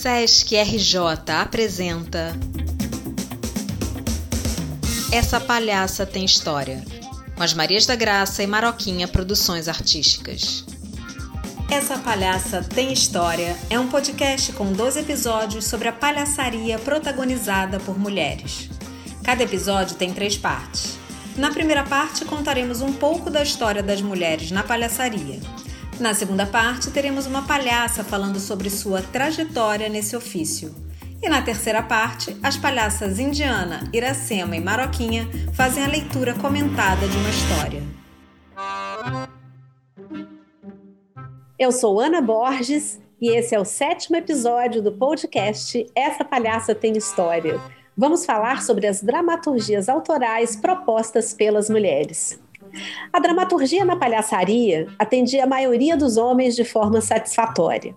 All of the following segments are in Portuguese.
Sesc RJ apresenta Essa Palhaça Tem História, com as Marias da Graça e Maroquinha Produções Artísticas. Essa Palhaça Tem História é um podcast com 12 episódios sobre a palhaçaria protagonizada por mulheres. Cada episódio tem três partes. Na primeira parte, contaremos um pouco da história das mulheres na palhaçaria. Na segunda parte, teremos uma palhaça falando sobre sua trajetória nesse ofício. E na terceira parte, as palhaças Indiana, Iracema e Maroquinha fazem a leitura comentada de uma história. Eu sou Ana Borges e esse é o sétimo episódio do podcast Essa Palhaça Tem História. Vamos falar sobre as dramaturgias autorais propostas pelas mulheres. A dramaturgia na palhaçaria atendia a maioria dos homens de forma satisfatória.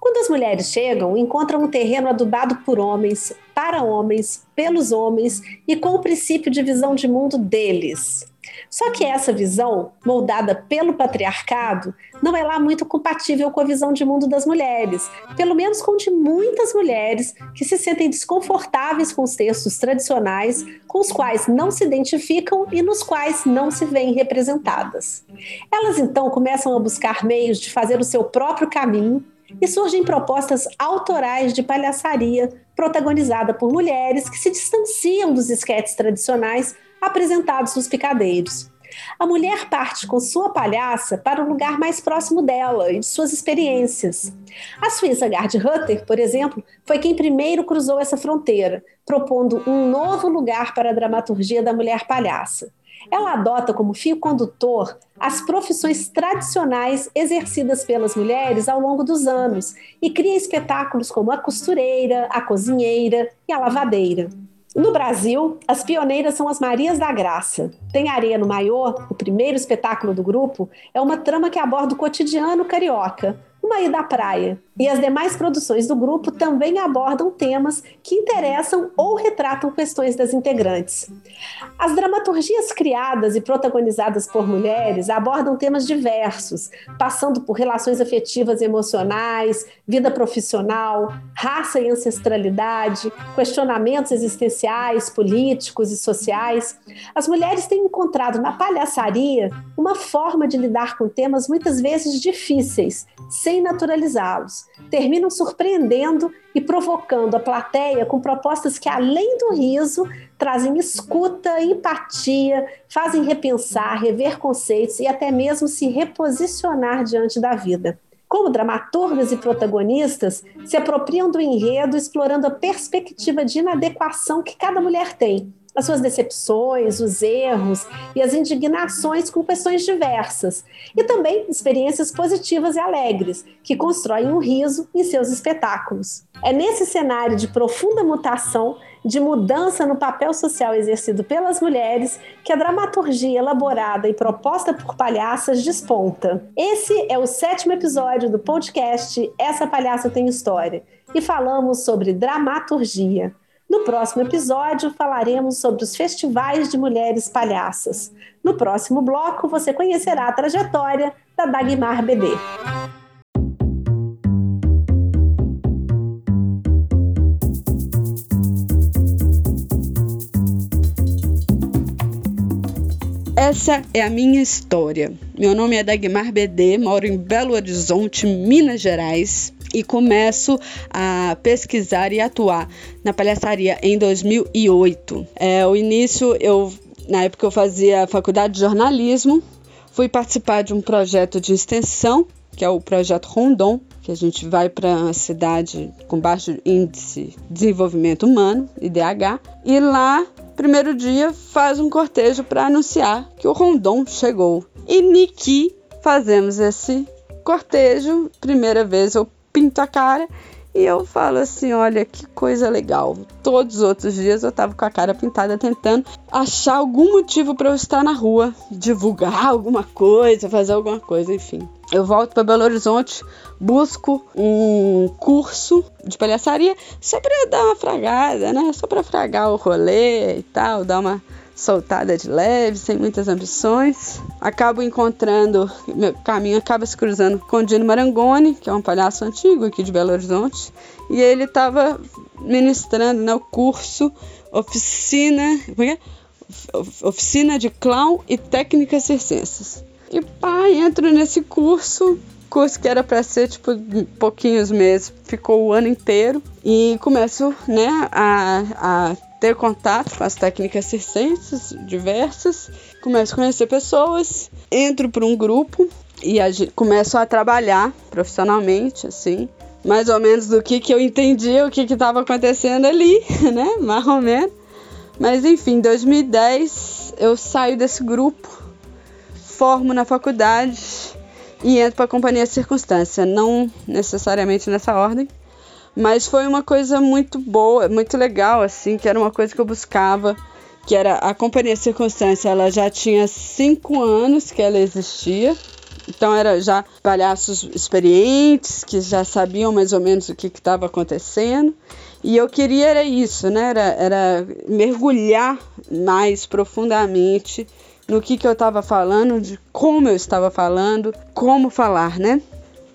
Quando as mulheres chegam, encontram um terreno adubado por homens, para homens, pelos homens e com o princípio de visão de mundo deles. Só que essa visão, moldada pelo patriarcado, não é lá muito compatível com a visão de mundo das mulheres, pelo menos com de muitas mulheres que se sentem desconfortáveis com os textos tradicionais, com os quais não se identificam e nos quais não se veem representadas. Elas então começam a buscar meios de fazer o seu próprio caminho e surgem propostas autorais de palhaçaria protagonizada por mulheres que se distanciam dos esquetes tradicionais apresentados nos picadeiros. A mulher parte com sua palhaça para o lugar mais próximo dela e de suas experiências. A suíça Gard Rutter, por exemplo, foi quem primeiro cruzou essa fronteira, propondo um novo lugar para a dramaturgia da mulher palhaça. Ela adota como fio condutor as profissões tradicionais exercidas pelas mulheres ao longo dos anos e cria espetáculos como a costureira, a cozinheira e a lavadeira. No Brasil, as pioneiras são as Marias da Graça. Tem Areia no Maior, o primeiro espetáculo do grupo, é uma trama que aborda o cotidiano carioca, uma ida à praia. E as demais produções do grupo também abordam temas que interessam ou retratam questões das integrantes. As dramaturgias criadas e protagonizadas por mulheres abordam temas diversos, passando por relações afetivas e emocionais, vida profissional, raça e ancestralidade, questionamentos existenciais, políticos e sociais. As mulheres têm encontrado na palhaçaria uma forma de lidar com temas muitas vezes difíceis, sem naturalizá-los terminam surpreendendo e provocando a plateia com propostas que, além do riso, trazem escuta, empatia, fazem repensar, rever conceitos e até mesmo se reposicionar diante da vida. Como dramaturgas e protagonistas, se apropriam do enredo, explorando a perspectiva de inadequação que cada mulher tem, as suas decepções, os erros e as indignações com questões diversas, e também experiências positivas e alegres, que constroem um riso em seus espetáculos. É nesse cenário de profunda mutação, de mudança no papel social exercido pelas mulheres, que a dramaturgia elaborada e proposta por palhaças desponta. Esse é o sétimo episódio do podcast Essa Palhaça Tem História, e falamos sobre dramaturgia. No próximo episódio, falaremos sobre os festivais de mulheres palhaças. No próximo bloco, você conhecerá a trajetória da Dagmar BD. Essa é a minha história. Meu nome é Dagmar BD, moro em Belo Horizonte, Minas Gerais e começo a pesquisar e atuar na palhaçaria em 2008. É, o início, eu na época eu fazia faculdade de jornalismo, fui participar de um projeto de extensão, que é o projeto Rondon, que a gente vai para uma cidade com baixo índice de desenvolvimento humano, IDH, e lá, primeiro dia, faz um cortejo para anunciar que o Rondon chegou. E Niki fazemos esse cortejo, primeira vez eu pinto a cara e eu falo assim: olha que coisa legal. Todos os outros dias eu tava com a cara pintada tentando achar algum motivo para eu estar na rua, divulgar alguma coisa, fazer alguma coisa, enfim. Eu volto para Belo Horizonte, busco um curso de palhaçaria só para dar uma fragada, né? Só para fragar o rolê e tal, dar uma soltada de leve, sem muitas ambições. Acabo encontrando, meu caminho acaba se cruzando com o Dino Marangoni, que é um palhaço antigo aqui de Belo Horizonte, e ele estava ministrando né, o curso Oficina, é? Oficina de Clown e Técnicas Circenses. E pá, entro nesse curso, curso que era para ser tipo pouquinhos meses, ficou o ano inteiro e começo, né, a, a ter contato com as técnicas circenses diversas, começo a conhecer pessoas, entro para um grupo e começo a trabalhar profissionalmente, assim, mais ou menos do que, que eu entendi, o que estava acontecendo ali, né, mais ou menos. Mas enfim, em 2010 eu saio desse grupo, formo na faculdade e entro para a companhia Circunstância, não necessariamente nessa ordem, mas foi uma coisa muito boa, muito legal, assim, que era uma coisa que eu buscava, que era a Companhia Circunstância, ela já tinha cinco anos que ela existia, então era já palhaços experientes que já sabiam mais ou menos o que estava acontecendo. E eu queria era isso, né? Era, era mergulhar mais profundamente no que, que eu estava falando, de como eu estava falando, como falar, né?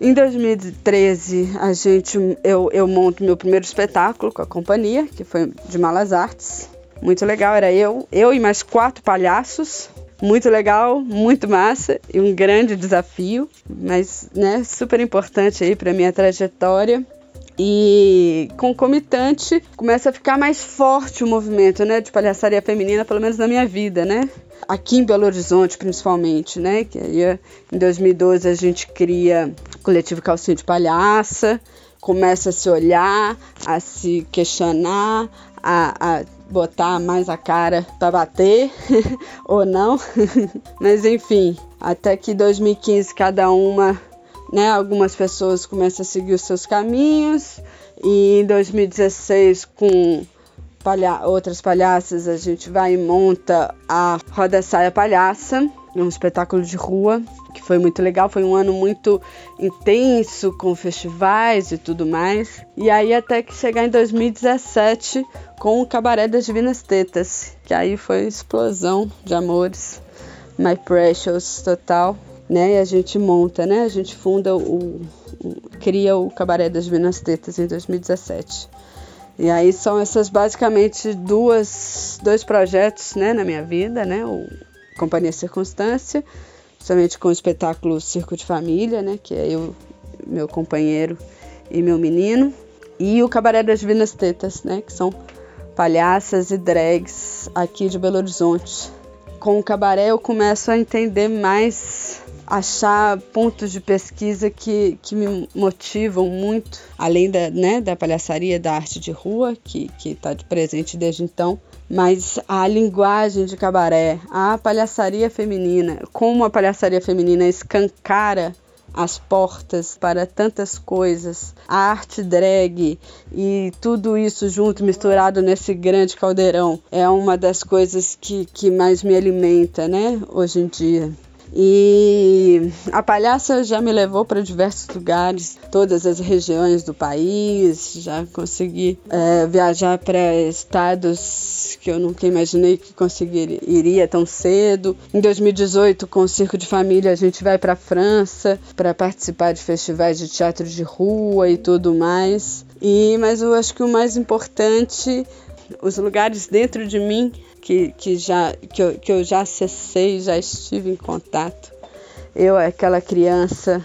Em 2013, a gente, eu, eu monto meu primeiro espetáculo com a companhia, que foi de Malas Artes. Muito legal, era eu, eu e mais quatro palhaços. Muito legal, muito massa e um grande desafio, mas né, super importante aí para minha trajetória. E concomitante, começa a ficar mais forte o movimento, né, de palhaçaria feminina, pelo menos na minha vida, né? Aqui em Belo Horizonte, principalmente, né? Que aí em 2012 a gente cria coletivo Calcinha de Palhaça, começa a se olhar, a se questionar, a, a botar mais a cara para bater ou não. Mas enfim, até que 2015 cada uma, né, algumas pessoas começam a seguir os seus caminhos e em 2016 com palha outras palhaças a gente vai e monta a Roda Saia Palhaça, um espetáculo de rua que foi muito legal. Foi um ano muito intenso com festivais e tudo mais. E aí até que chegar em 2017 com o Cabaré das Divinas Tetas, que aí foi explosão de amores, My Precious total, né? E a gente monta, né? A gente funda o, o cria o Cabaré das Divinas Tetas em 2017. E aí são essas basicamente duas dois projetos, né, na minha vida, né? O Companhia Circunstância somente com o espetáculo Circo de Família, né, que é eu, meu companheiro e meu menino, e o Cabaré das Divinas Tetas, né, que são palhaças e drags aqui de Belo Horizonte. Com o cabaré eu começo a entender mais, achar pontos de pesquisa que, que me motivam muito, além da, né, da palhaçaria, da arte de rua, que está presente desde então, mas a linguagem de cabaré, a palhaçaria feminina, como a palhaçaria feminina escancara as portas para tantas coisas, a arte drag e tudo isso junto, misturado nesse grande caldeirão, é uma das coisas que, que mais me alimenta, né, hoje em dia. E a palhaça já me levou para diversos lugares, todas as regiões do país, já consegui é, viajar para estados que eu nunca imaginei que conseguiria tão cedo. Em 2018, com o Circo de Família, a gente vai para a França para participar de festivais de teatro de rua e tudo mais. E mas eu acho que o mais importante, os lugares dentro de mim que, que, já, que, eu, que eu já acessei, já estive em contato. Eu, aquela criança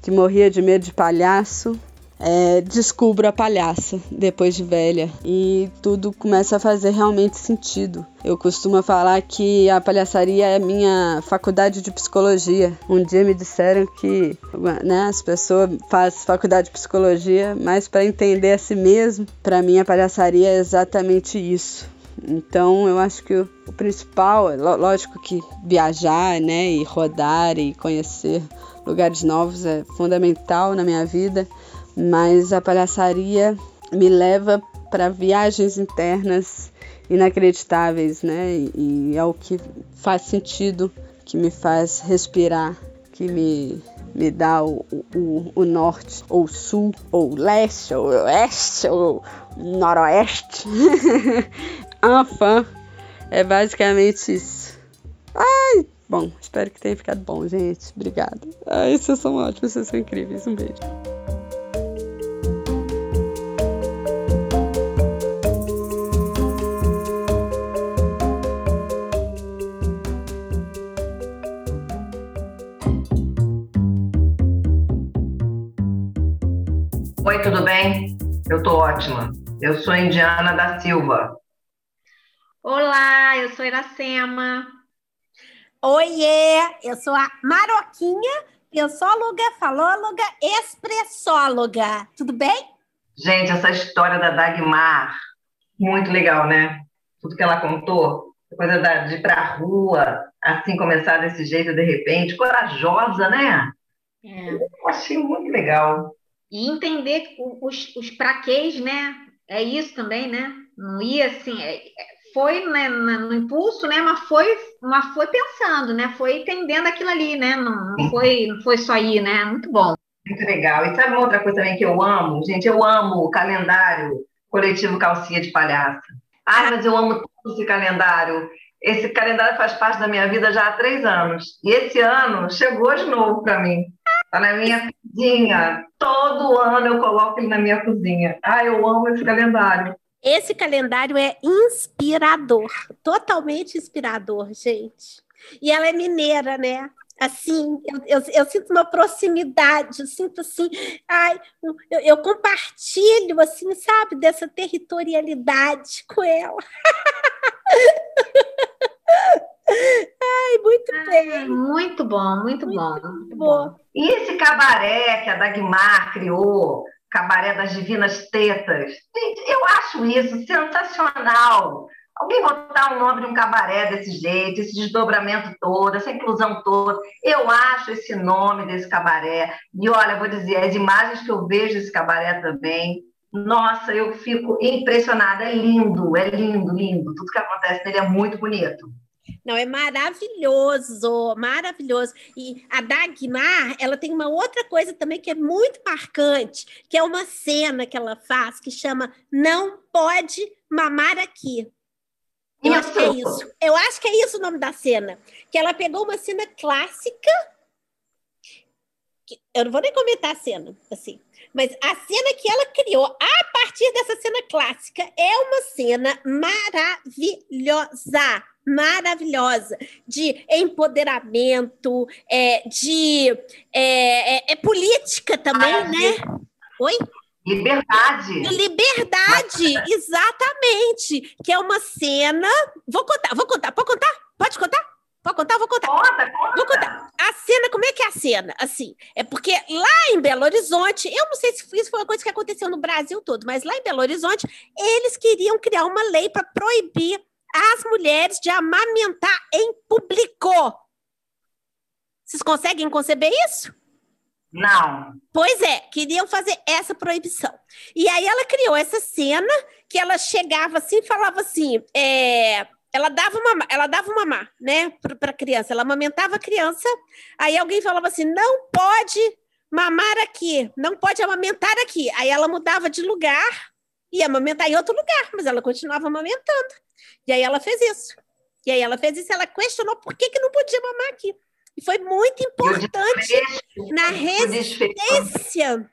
que morria de medo de palhaço, é, descubro a palhaça depois de velha e tudo começa a fazer realmente sentido. Eu costumo falar que a palhaçaria é minha faculdade de psicologia. Um dia me disseram que né, as pessoas fazem faculdade de psicologia, mas para entender a si mesmo, para mim a palhaçaria é exatamente isso então eu acho que o, principal, lógico que viajar, né, e rodar e conhecer lugares novos é fundamental na minha vida, mas a palhaçaria me leva para viagens internas inacreditáveis, né? E, e é o que faz sentido, que me faz respirar, que me, me dá o, o, o norte, ou sul, ou leste, ou oeste, ou noroeste. Enfin, É basicamente isso. Ai, bom, espero que tenha ficado bom, gente. Obrigada. Ai, vocês são ótimos, vocês são incríveis. Um beijo. Oi, tudo bem? Eu tô ótima. Eu sou Indiana da Silva. Olá, eu sou Iracema. Oiê, eu sou a Maroquinha, pensóloga, falóloga, expressóloga. Tudo bem? Gente, essa história da Dagmar, muito legal, né? Tudo que ela contou, coisa da, de ir pra rua, assim começar desse jeito de repente, corajosa, né? É. Eu achei muito legal. E entender os, os praquês, né? É isso também, né? Não ia assim, é, é, foi né, no impulso, né? Mas foi, mas foi pensando, né? Foi entendendo aquilo ali, né? Não, não foi, não foi só ir, né? Muito bom. Muito legal. E sabe uma outra coisa também que eu amo? Gente, eu amo o calendário coletivo Calcinha de Palhaça. Ah, mas eu amo todo esse calendário. Esse calendário faz parte da minha vida já há três anos. E esse ano chegou de novo para mim. Está na minha cozinha. Todo ano eu coloco ele na minha cozinha. Ah, eu amo esse calendário. Esse calendário é inspirador, totalmente inspirador, gente. E ela é mineira, né? Assim, eu, eu, eu sinto uma proximidade, eu sinto assim, ai, eu, eu compartilho, assim, sabe, dessa territorialidade com ela. Ai, muito ah, bem. Muito bom, muito, muito bom. Muito bom. E esse cabaré que a Dagmar criou, cabaré das divinas tetas, gente, eu acho isso sensacional. Alguém botar o nome de um cabaré desse jeito, esse desdobramento todo, essa inclusão toda. Eu acho esse nome desse cabaré. E olha, vou dizer, as imagens que eu vejo desse cabaré também, nossa, eu fico impressionada. É lindo, é lindo, lindo. Tudo que acontece nele é muito bonito. Não, é maravilhoso, maravilhoso. E a Dagmar, ela tem uma outra coisa também que é muito marcante, que é uma cena que ela faz que chama Não Pode Mamar Aqui. Eu acho que é isso. Eu acho que é isso o nome da cena. Que ela pegou uma cena clássica. Eu não vou nem comentar a cena, assim. Mas a cena que ela criou a partir dessa cena clássica é uma cena maravilhosa maravilhosa de empoderamento, é, de é, é, é política também, ah, né? Oi? Liberdade. Liberdade, exatamente. Que é uma cena. Vou contar, vou contar. Pode contar? Pode contar? Pode contar? Vou contar. Conta, conta. Vou contar. A cena, como é que é a cena? Assim, é porque lá em Belo Horizonte, eu não sei se isso foi uma coisa que aconteceu no Brasil todo, mas lá em Belo Horizonte, eles queriam criar uma lei para proibir as mulheres de amamentar em público. Vocês conseguem conceber isso? Não. Pois é, queriam fazer essa proibição. E aí ela criou essa cena que ela chegava assim e falava assim: é, ela dava uma, ela dava uma má, né, para a criança, ela amamentava a criança. Aí alguém falava assim: não pode mamar aqui, não pode amamentar aqui. Aí ela mudava de lugar e amamentar em outro lugar, mas ela continuava amamentando. E aí ela fez isso. E aí ela fez isso, ela questionou por que, que não podia mamar aqui. E foi muito importante na resistência.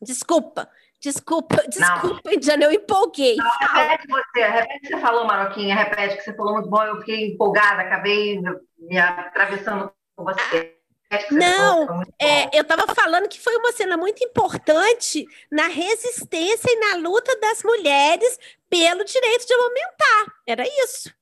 Desculpa, desculpa, desculpa, Indiana, eu empolguei. Não, repete você, repete o que você falou, Maroquinha, repete que você falou muito bom, eu fiquei empolgada, acabei me atravessando com você. Não, é, eu estava falando que foi uma cena muito importante na resistência e na luta das mulheres pelo direito de amamentar. Era isso.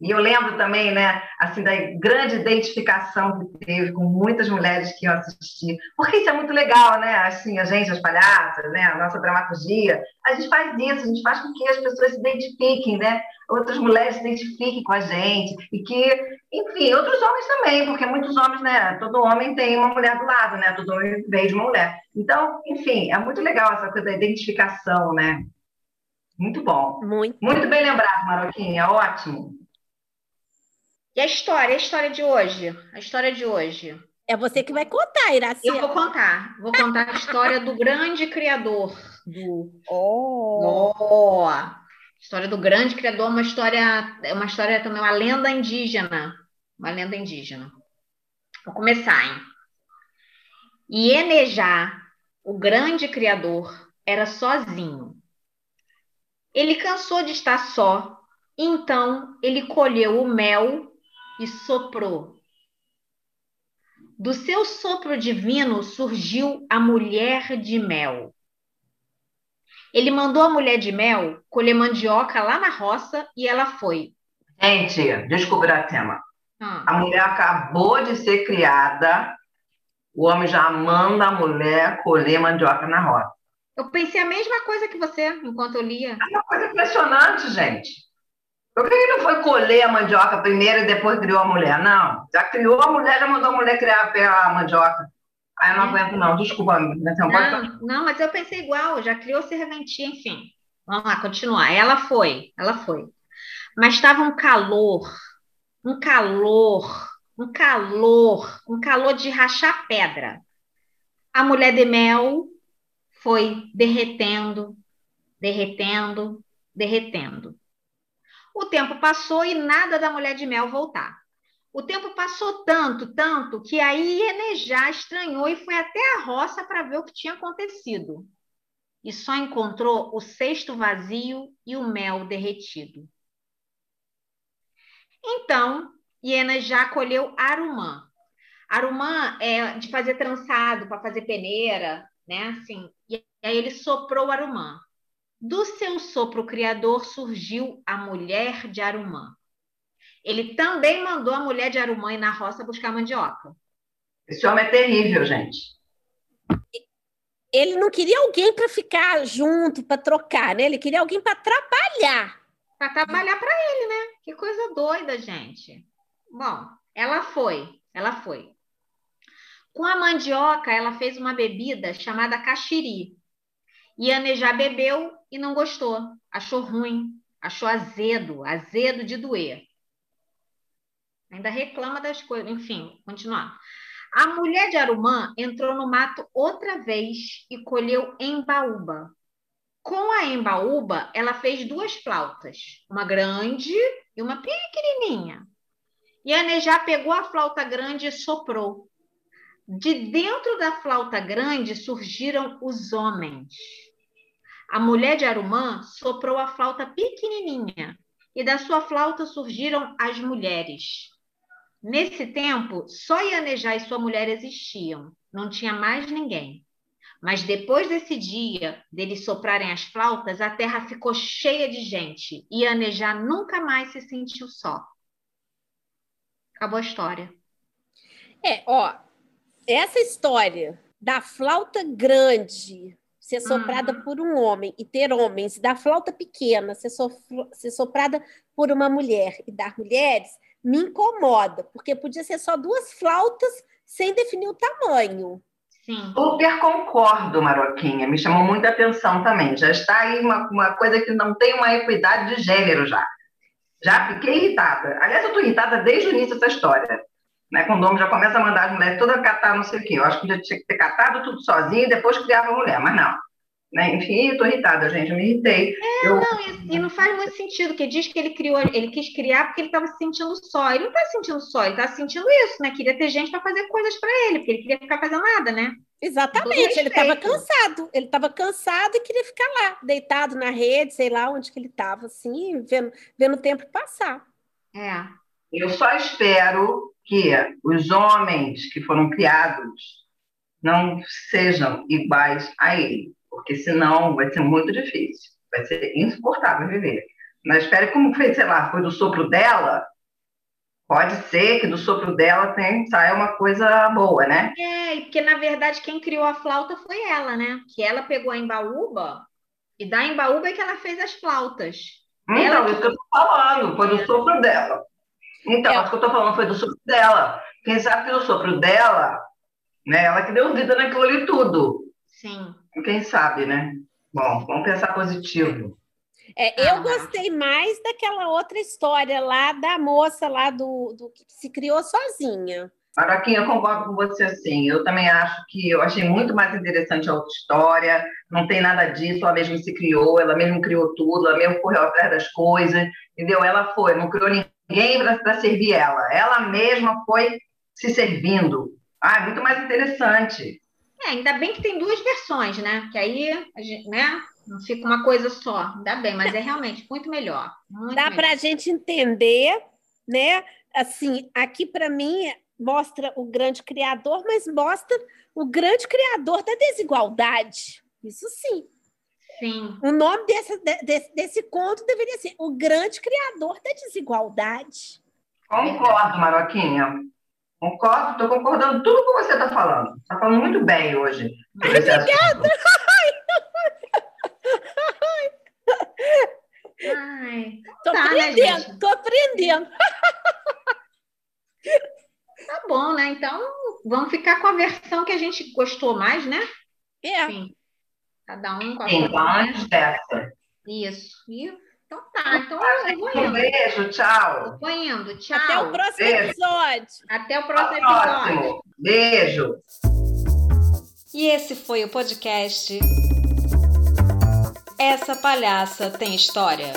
E eu lembro também, né, assim, da grande identificação que teve com muitas mulheres que iam assistir. Porque isso é muito legal, né? Assim, a gente, as palhaças, né, a nossa dramaturgia, a gente faz isso, a gente faz com que as pessoas se identifiquem, né? Outras mulheres se identifiquem com a gente e que, enfim, outros homens também, porque muitos homens, né, todo homem tem uma mulher do lado, né? Todo homem veio de uma mulher. Então, enfim, é muito legal essa coisa da identificação, né? Muito bom. Muito. Muito bem lembrado, Maroquinha, ótimo. E a história, a história de hoje? A história de hoje. É você que vai contar, Iraci. Eu vou contar. Vou contar a história do grande criador do. Oh! oh. História do grande criador, uma história, é uma história também, uma lenda indígena. Uma lenda indígena. Vou começar, hein? Ienejá, o grande criador, era sozinho. Ele cansou de estar só, então ele colheu o mel e soprou. Do seu sopro divino surgiu a mulher de mel. Ele mandou a mulher de mel colher mandioca lá na roça e ela foi. Gente, descobri a tema. Hum. A mulher acabou de ser criada, o homem já manda a mulher colher mandioca na roça. Eu pensei a mesma coisa que você enquanto eu lia. É uma coisa impressionante, gente. Por que ele não foi colher a mandioca primeiro e depois criou a mulher? Não. Já criou a mulher, já mandou a mulher criar a mandioca. Aí eu não aguento, não. Desculpa, não, pode... não, mas eu pensei igual, já criou serventia, enfim. Vamos lá, continuar. Ela foi, ela foi. Mas estava um calor um calor, um calor, um calor de rachar pedra. A mulher de mel foi derretendo, derretendo, derretendo. O tempo passou e nada da mulher de mel voltar. O tempo passou tanto, tanto, que a Ienejá estranhou e foi até a roça para ver o que tinha acontecido. E só encontrou o cesto vazio e o mel derretido. Então, Iena já colheu arumã. Arumã é de fazer trançado, para fazer peneira, né? Assim, e aí ele soprou arumã. Do seu sopro criador surgiu a mulher de Arumã. Ele também mandou a mulher de Arumã ir na roça buscar mandioca. Esse homem é terrível, gente. Ele não queria alguém para ficar junto, para trocar, né? Ele queria alguém para trabalhar. Para trabalhar para ele, né? Que coisa doida, gente. Bom, ela foi, ela foi. Com a mandioca, ela fez uma bebida chamada caxiri. E a Nejá bebeu e não gostou. Achou ruim, achou azedo, azedo de doer. Ainda reclama das coisas. Enfim, continuar. A mulher de Arumã entrou no mato outra vez e colheu embaúba. Com a embaúba, ela fez duas flautas, uma grande e uma pequenininha. E a Nejá pegou a flauta grande e soprou. De dentro da flauta grande surgiram os homens. A mulher de Arumã soprou a flauta pequenininha e da sua flauta surgiram as mulheres. Nesse tempo, só Ianejá e sua mulher existiam, não tinha mais ninguém. Mas depois desse dia, deles soprarem as flautas, a terra ficou cheia de gente e Anejá nunca mais se sentiu só. Acabou a história. É, ó, essa história da flauta grande ser soprada uhum. por um homem e ter homens, e da flauta pequena ser, ser soprada por uma mulher e dar mulheres, me incomoda, porque podia ser só duas flautas sem definir o tamanho. Sim. Super concordo, Maroquinha. Me chamou muita atenção também. Já está aí uma, uma coisa que não tem uma equidade de gênero já. Já fiquei irritada. Aliás, eu estou irritada desde o início dessa história. Né? Quando o homem já começa a mandar as mulheres todas catar não sei o quê. Eu acho que já tinha que ter catado tudo sozinho e depois criava a mulher, mas não. Né? Enfim, estou irritada, gente, eu me irritei. É, eu... não, e, e, não faz muito sentido, que diz que ele criou, ele quis criar porque ele estava se sentindo só. Ele não está se sentindo só, ele está sentindo isso, né? Queria ter gente para fazer coisas para ele, porque ele queria ficar fazendo nada, né? Exatamente, ele estava cansado, ele estava cansado e queria ficar lá, deitado na rede, sei lá onde que ele estava, assim, vendo, vendo o tempo passar. É. Eu só espero que os homens que foram criados não sejam iguais a ele porque senão vai ser muito difícil, vai ser insuportável viver. Mas espere como foi, sei lá, foi do sopro dela, pode ser que do sopro dela tem, saia uma coisa boa, né? É, porque na verdade quem criou a flauta foi ela, né? Que ela pegou a embaúba e da embaúba é que ela fez as flautas. Então, ela... isso que eu tô falando, foi do sopro dela. Então, é. isso que eu tô falando foi do sopro dela. Quem sabe que do sopro dela, né? Ela que deu vida naquilo ali tudo. Sim. Quem sabe, né? Bom, vamos pensar positivo. É, eu ah. gostei mais daquela outra história lá da moça lá do, do que se criou sozinha. Maroquinha, eu concordo com você assim. Eu também acho que eu achei muito mais interessante a outra história. Não tem nada disso, ela mesma se criou, ela mesma criou tudo, ela mesma correu atrás das coisas, entendeu? Ela foi, não criou ninguém para servir ela. Ela mesma foi se servindo. Ah, é muito mais interessante. É, ainda bem que tem duas versões, né? Que aí, a gente, né? Não fica uma coisa só. Ainda bem, mas é realmente muito melhor. Muito Dá para a gente entender, né? Assim, aqui para mim mostra o grande criador, mas mostra o grande criador da desigualdade. Isso sim. Sim. O nome desse, desse, desse conto deveria ser O Grande Criador da Desigualdade. Concordo, Maroquinha. Concordo, estou concordando tudo com você está falando. Está falando muito bem hoje. Obrigada! Ai, tô tá, né, aprendendo, né, tô aprendendo. Tá bom, né? Então, vamos ficar com a versão que a gente gostou mais, né? É. Sim. Cada um com a sua. Então, dessa. Isso. E, então tá. Então eu vou indo. Um beijo, tchau. Eu vou indo. Tchau. Até o próximo beijo. episódio. Até o próximo Até episódio. Próximo. Beijo. E esse foi o podcast Essa Palhaça Tem História.